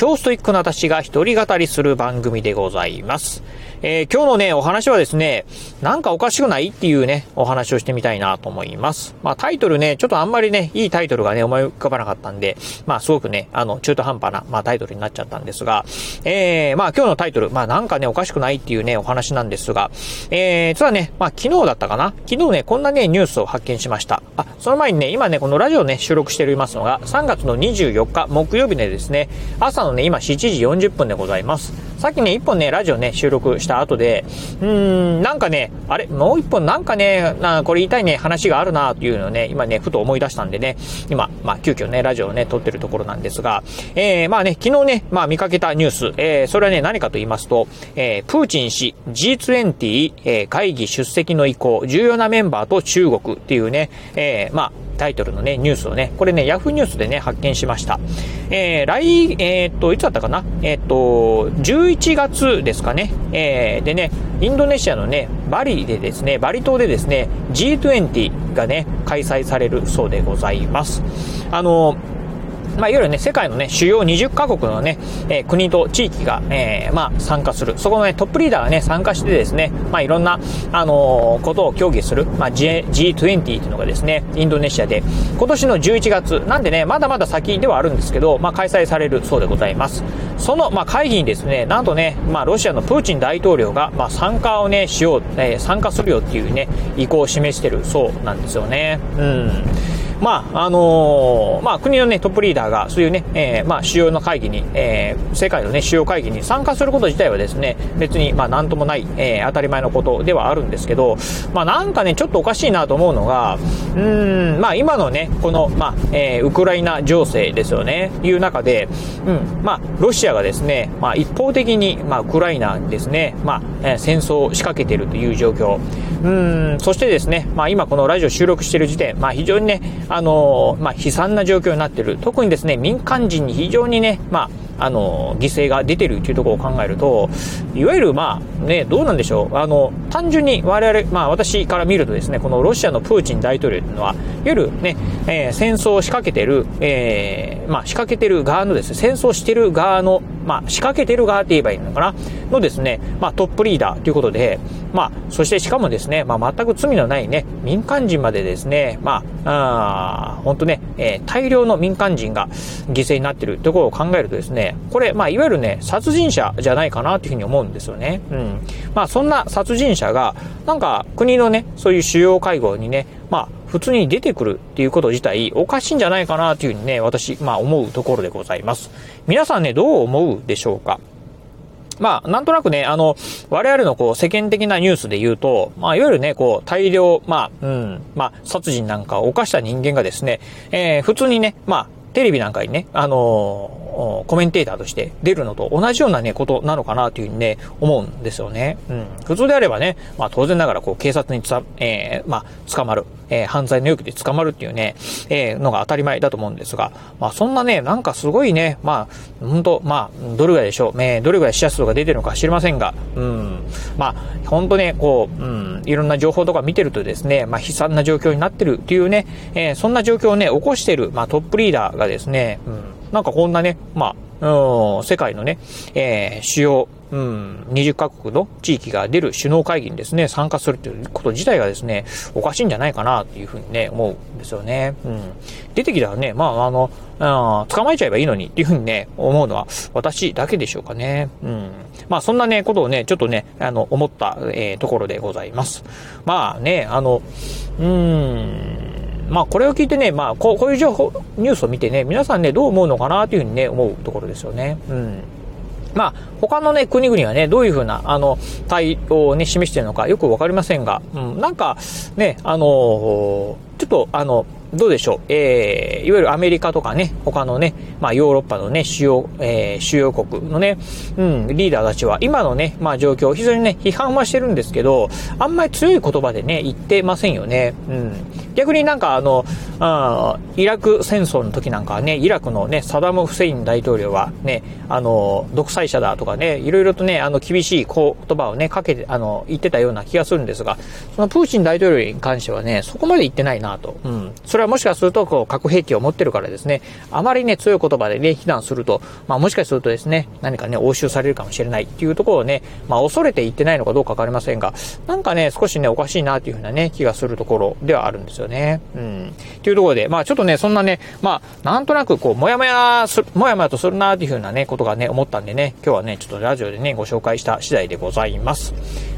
超ストイックな私が一人語りする番組でございます。えー今日のね、お話はですね、なんかおかしくないっていうね、お話をしてみたいなと思います。まあタイトルね、ちょっとあんまりね、いいタイトルがね、思い浮かばなかったんで、まあすごくね、あの、中途半端な、まあタイトルになっちゃったんですが、えー、まあ今日のタイトル、まあなんかね、おかしくないっていうね、お話なんですが、えー、実はね、まあ昨日だったかな？昨日ね、こんなね、ニュースを発見しました。あ、その前にね、今ね、このラジオね、収録しておりますのが、3月の24日木曜日でですね、朝のね、今7時40分でございます。さっきね、一本ね、ラジオね、収録した後で、うーん、なんかね、あれ、もう一本なんかね、なこれ言いたいね、話があるなというのをね、今ね、ふと思い出したんでね、今、まあ、急遽ね、ラジオをね、撮ってるところなんですが、えー、まあね、昨日ね、まあ見かけたニュース、えー、それはね、何かと言いますと、えー、プーチン氏 G20、えー、会議出席の意向、重要なメンバーと中国っていうね、えー、まあ、タイトルのね、ニュースをね、これね、ヤフーニュースでね、発見しました。えー、来、えーっと、いつだったかな？えーっと、11月ですかね。えー、でね、インドネシアのね、バリでですね、バリ島でですね、G20 がね、開催されるそうでございます。あの、まあ、いわゆるね、世界のね、主要20カ国のね、えー国と地域が、えーまあ、参加する。そこのね、トップリーダーがね、参加してですね、まあ、いろんな、あのーことを協議する、まあ、G20 っていうのがですね、インドネシアで、今年の11月、なんでね、まだまだ先ではあるんですけど、まあ、開催されるそうでございます。その、まあ、会議にですね、なんとね、まあ、ロシアのプーチン大統領が、まあ、参加をね、しよう、えー参加するよっていうね、意向を示してるそうなんですよね。うん。まあ、あのーまあ、国のね、トップリーダーが、そういうね、えーまあ、主要の会議に、えー世界のね、主要会議に参加すること自体はですね、別に、まあ、なんともない、えー当たり前のことではあるんですけど、まあ、なんかね、ちょっとおかしいなと思うのが、うん、まあ、今のね、この、まあ、えーウクライナ情勢ですよね、いう中で、うん、まあ、ロシアがですね、まあ、一方的に、まあ、ウクライナにですね、まあ、えー戦争を仕掛けているという状況。うん、そしてですね、まあ、今このラジオ収録している時点、まあ、非常にね、あのまあ、悲惨な状況になっている。特にですね、民間人に非常にね、まあ、あの、犠牲が出てるというところを考えると、いわゆるまあね、どうなんでしょう。あの、単純に我々、まあ私から見るとですね、このロシアのプーチン大統領というのは、いわゆるね、えー戦争を仕掛けてる、えーまあ仕掛けてる側のですね、戦争してる側の、まあ仕掛けてる側って言えばいいのかな、のですね、まあトップリーダーということで、まあ、そしてしかもですね、まあ全く罪のないね、民間人までですね、まあ、あー本当ね、えー大量の民間人が犠牲になっているところを考えるとですね、これ、まあ、いわゆるね、殺人者じゃないかなというふうに思うんですよね。うん。まあ、そんな殺人者が、なんか、国のね、そういう主要会合にね、まあ、普通に出てくるっていうこと自体、おかしいんじゃないかなというふうにね、私、まあ、思うところでございます。皆さんね、どう思うでしょうか？まあ、なんとなくね、あの、我々のこう、世間的なニュースで言うと、まあ、いわゆるね、こう、大量、まあ、うん、まあ、殺人なんかを犯した人間がですね、えー普通にね、まあ、テレビなんかにね、あのーコメンテーターとして出るのと同じようなね、ことなのかなというふうにね、思うんですよね。うん。普通であればね、まあ当然ながらこう警察につ、えーまあ捕まる、えー犯罪の容疑で捕まるっていうね、えーのが当たり前だと思うんですが、まあそんなね、なんかすごいね、まあ、本当まあ、どれぐらいでしょう、えーどれぐらい死者数が出てるのか知りませんが、うん。まあ、本当ね、こう、うん、いろんな情報とか見てるとですね、まあ悲惨な状況になってるっていうね、えーそんな状況をね、起こしてる、まあトップリーダーがですね、うん、なんかこんなね、まあ、うん、世界のね、えー主要、うん、20カ国の地域が出る首脳会議にですね、参加するということ自体がですね、おかしいんじゃないかなっていうふうにね、思うんですよね。うん。出てきたらね、まあ、あの、あー捕まえちゃえばいいのにっていうふうにね、思うのは私だけでしょうかね。うん。まあ、そんなね、ことをね、ちょっとね、あの、思った、えーところでございます。まあね、あの、うーん、まあこれを聞いてね、まあこうこういう情報、ニュースを見てね、皆さんね、どう思うのかなというふうにね、思うところですよね。うん。まあ、他のね、国々はね、どういうふうな、あの、対応をね、示しているのかよくわかりませんが、うん、なんか、ね、あの、ちょっと、あの、どうでしょう。えー、いわゆるアメリカとかね、他のね、まあヨーロッパのね、主要、えー、主要国のね、うん、リーダーたちは今のね、まあ状況、非常にね、批判はしてるんですけど、あんまり強い言葉でね、言ってませんよね。うん。逆になんかあの、あイラク戦争の時なんかはね、イラクのね、サダム・フセイン大統領はね、あの、独裁者だとかね、いろいろとね、あの、厳しい言葉をね、かけて、あの、言ってたような気がするんですが、そのプーチン大統領に関してはね、そこまで言ってないなと。うん。それはもしかすると、こう、核兵器を持ってるからですね、あまりね、強い言葉でね、非難すると、まあもしかするとですね、何かね、押収されるかもしれないっていうところをね、まあ恐れて言ってないのかどうかわかりませんが、なんかね、少しね、おかしいなっていうふうなね、気がするところではあるんですよね。うん。っていうところで、まあちょっとね、そんなね、まあ、なんとなくこう、もやもやす、もやもやとするなっていうふうなね、ことがね、思ったんでね、今日はね、ちょっとラジオでね、ご紹介した次第でございます。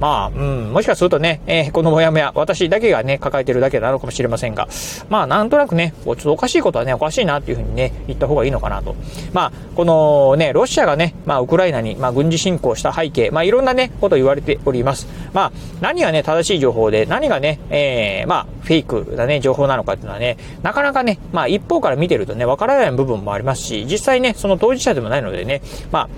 まあ、うん、もしかするとね、えー、このもやもや、私だけがね、抱えてるだけなのかもしれませんが、まあ、なんとなくね、ちょっとおかしいことはね、おかしいなっていうふうにね、言った方がいいのかなと。まあ、このね、ロシアがね、まあ、ウクライナに、まあ、軍事侵攻した背景、まあ、いろんなね、こと言われております。まあ、何がね、正しい情報で、何がね、えー、まあ、フェイクなね、情報なのかっていうのはね、なかなかね、まあ、一方から見てるとね、わからない部分もありますし、実際ね、その当事者でもないのでね、まあ、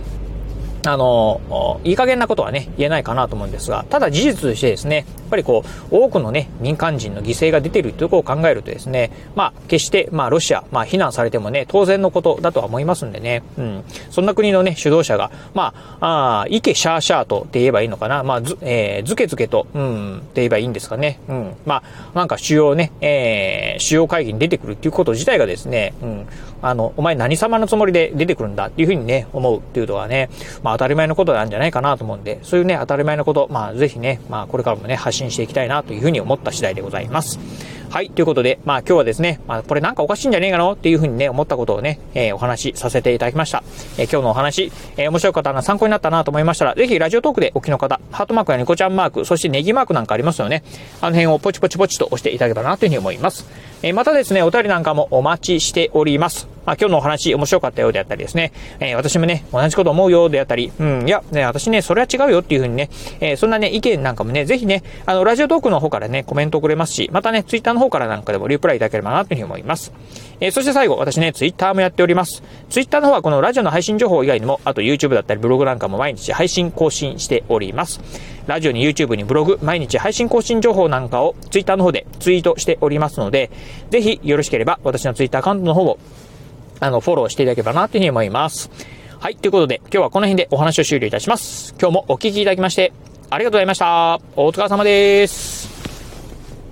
あの、いい加減なことはね、言えないかなと思うんですが、ただ事実としてですね、やっぱりこう、多くのね、民間人の犠牲が出ているということを考えるとですね、まあ、決して、まあ、ロシア、まあ、非難されてもね、当然のことだとは思いますんでね、うん。そんな国のね、主導者が、まあ、あいけシャーシャーとって言えばいいのかな、まあ、ず、えー、ずけずけと、うん、って言えばいいんですかね、うん。まあ、なんか主要ね、えー、主要会議に出てくるっていうこと自体がですね、うん、あの、お前何様のつもりで出てくるんだっていうふうにね、思うっていうのはね、まあ、当たり前のことなんじゃないかなと思うんで、そういうね、当たり前のこと、まあ、ぜひね、まあ、これからもね、発信していきたいなというふうに思った次第でございます。はい。ということで、まあ今日はですね、まあこれなんかおかしいんじゃねえかのっていうふうにね、思ったことをね、えー、お話しさせていただきました。えー、今日のお話、えー、面白かったな、参考になったなと思いましたら、ぜひラジオトークでお聞きの方、ハートマークやニコちゃんマーク、そしてネギマークなんかありますよね。あの辺をポチポチポチと押していただければなというふうに思います。え、またですね、お便りなんかもお待ちしております。まあ、今日のお話面白かったようであったりですね、えー、私もね、同じこと思うようであったり、うん、いや、ね、私ね、それは違うよっていうふうにね、えー、そんなね、意見なんかもね、ぜひね、あの、ラジオトークの方からね、コメントくれますし、またね、ツイッターの方からなんかでもリプライいただければなというふうに思います。えー、そして最後、私ね、ツイッターもやっております。ツイッターの方はこのラジオの配信情報以外にも、あと YouTube だったりブログなんかも毎日配信更新しております。ラジオに YouTube にブログ、毎日配信更新情報なんかをツイッターの方でツイートしておりますので、ぜひよろしければ私のツイッターアカウントの方をあの、フォローしていただければなというふうに思います。はい。ということで、今日はこの辺でお話を終了いたします。今日もお聞きいただきまして、ありがとうございました。お疲れ様です。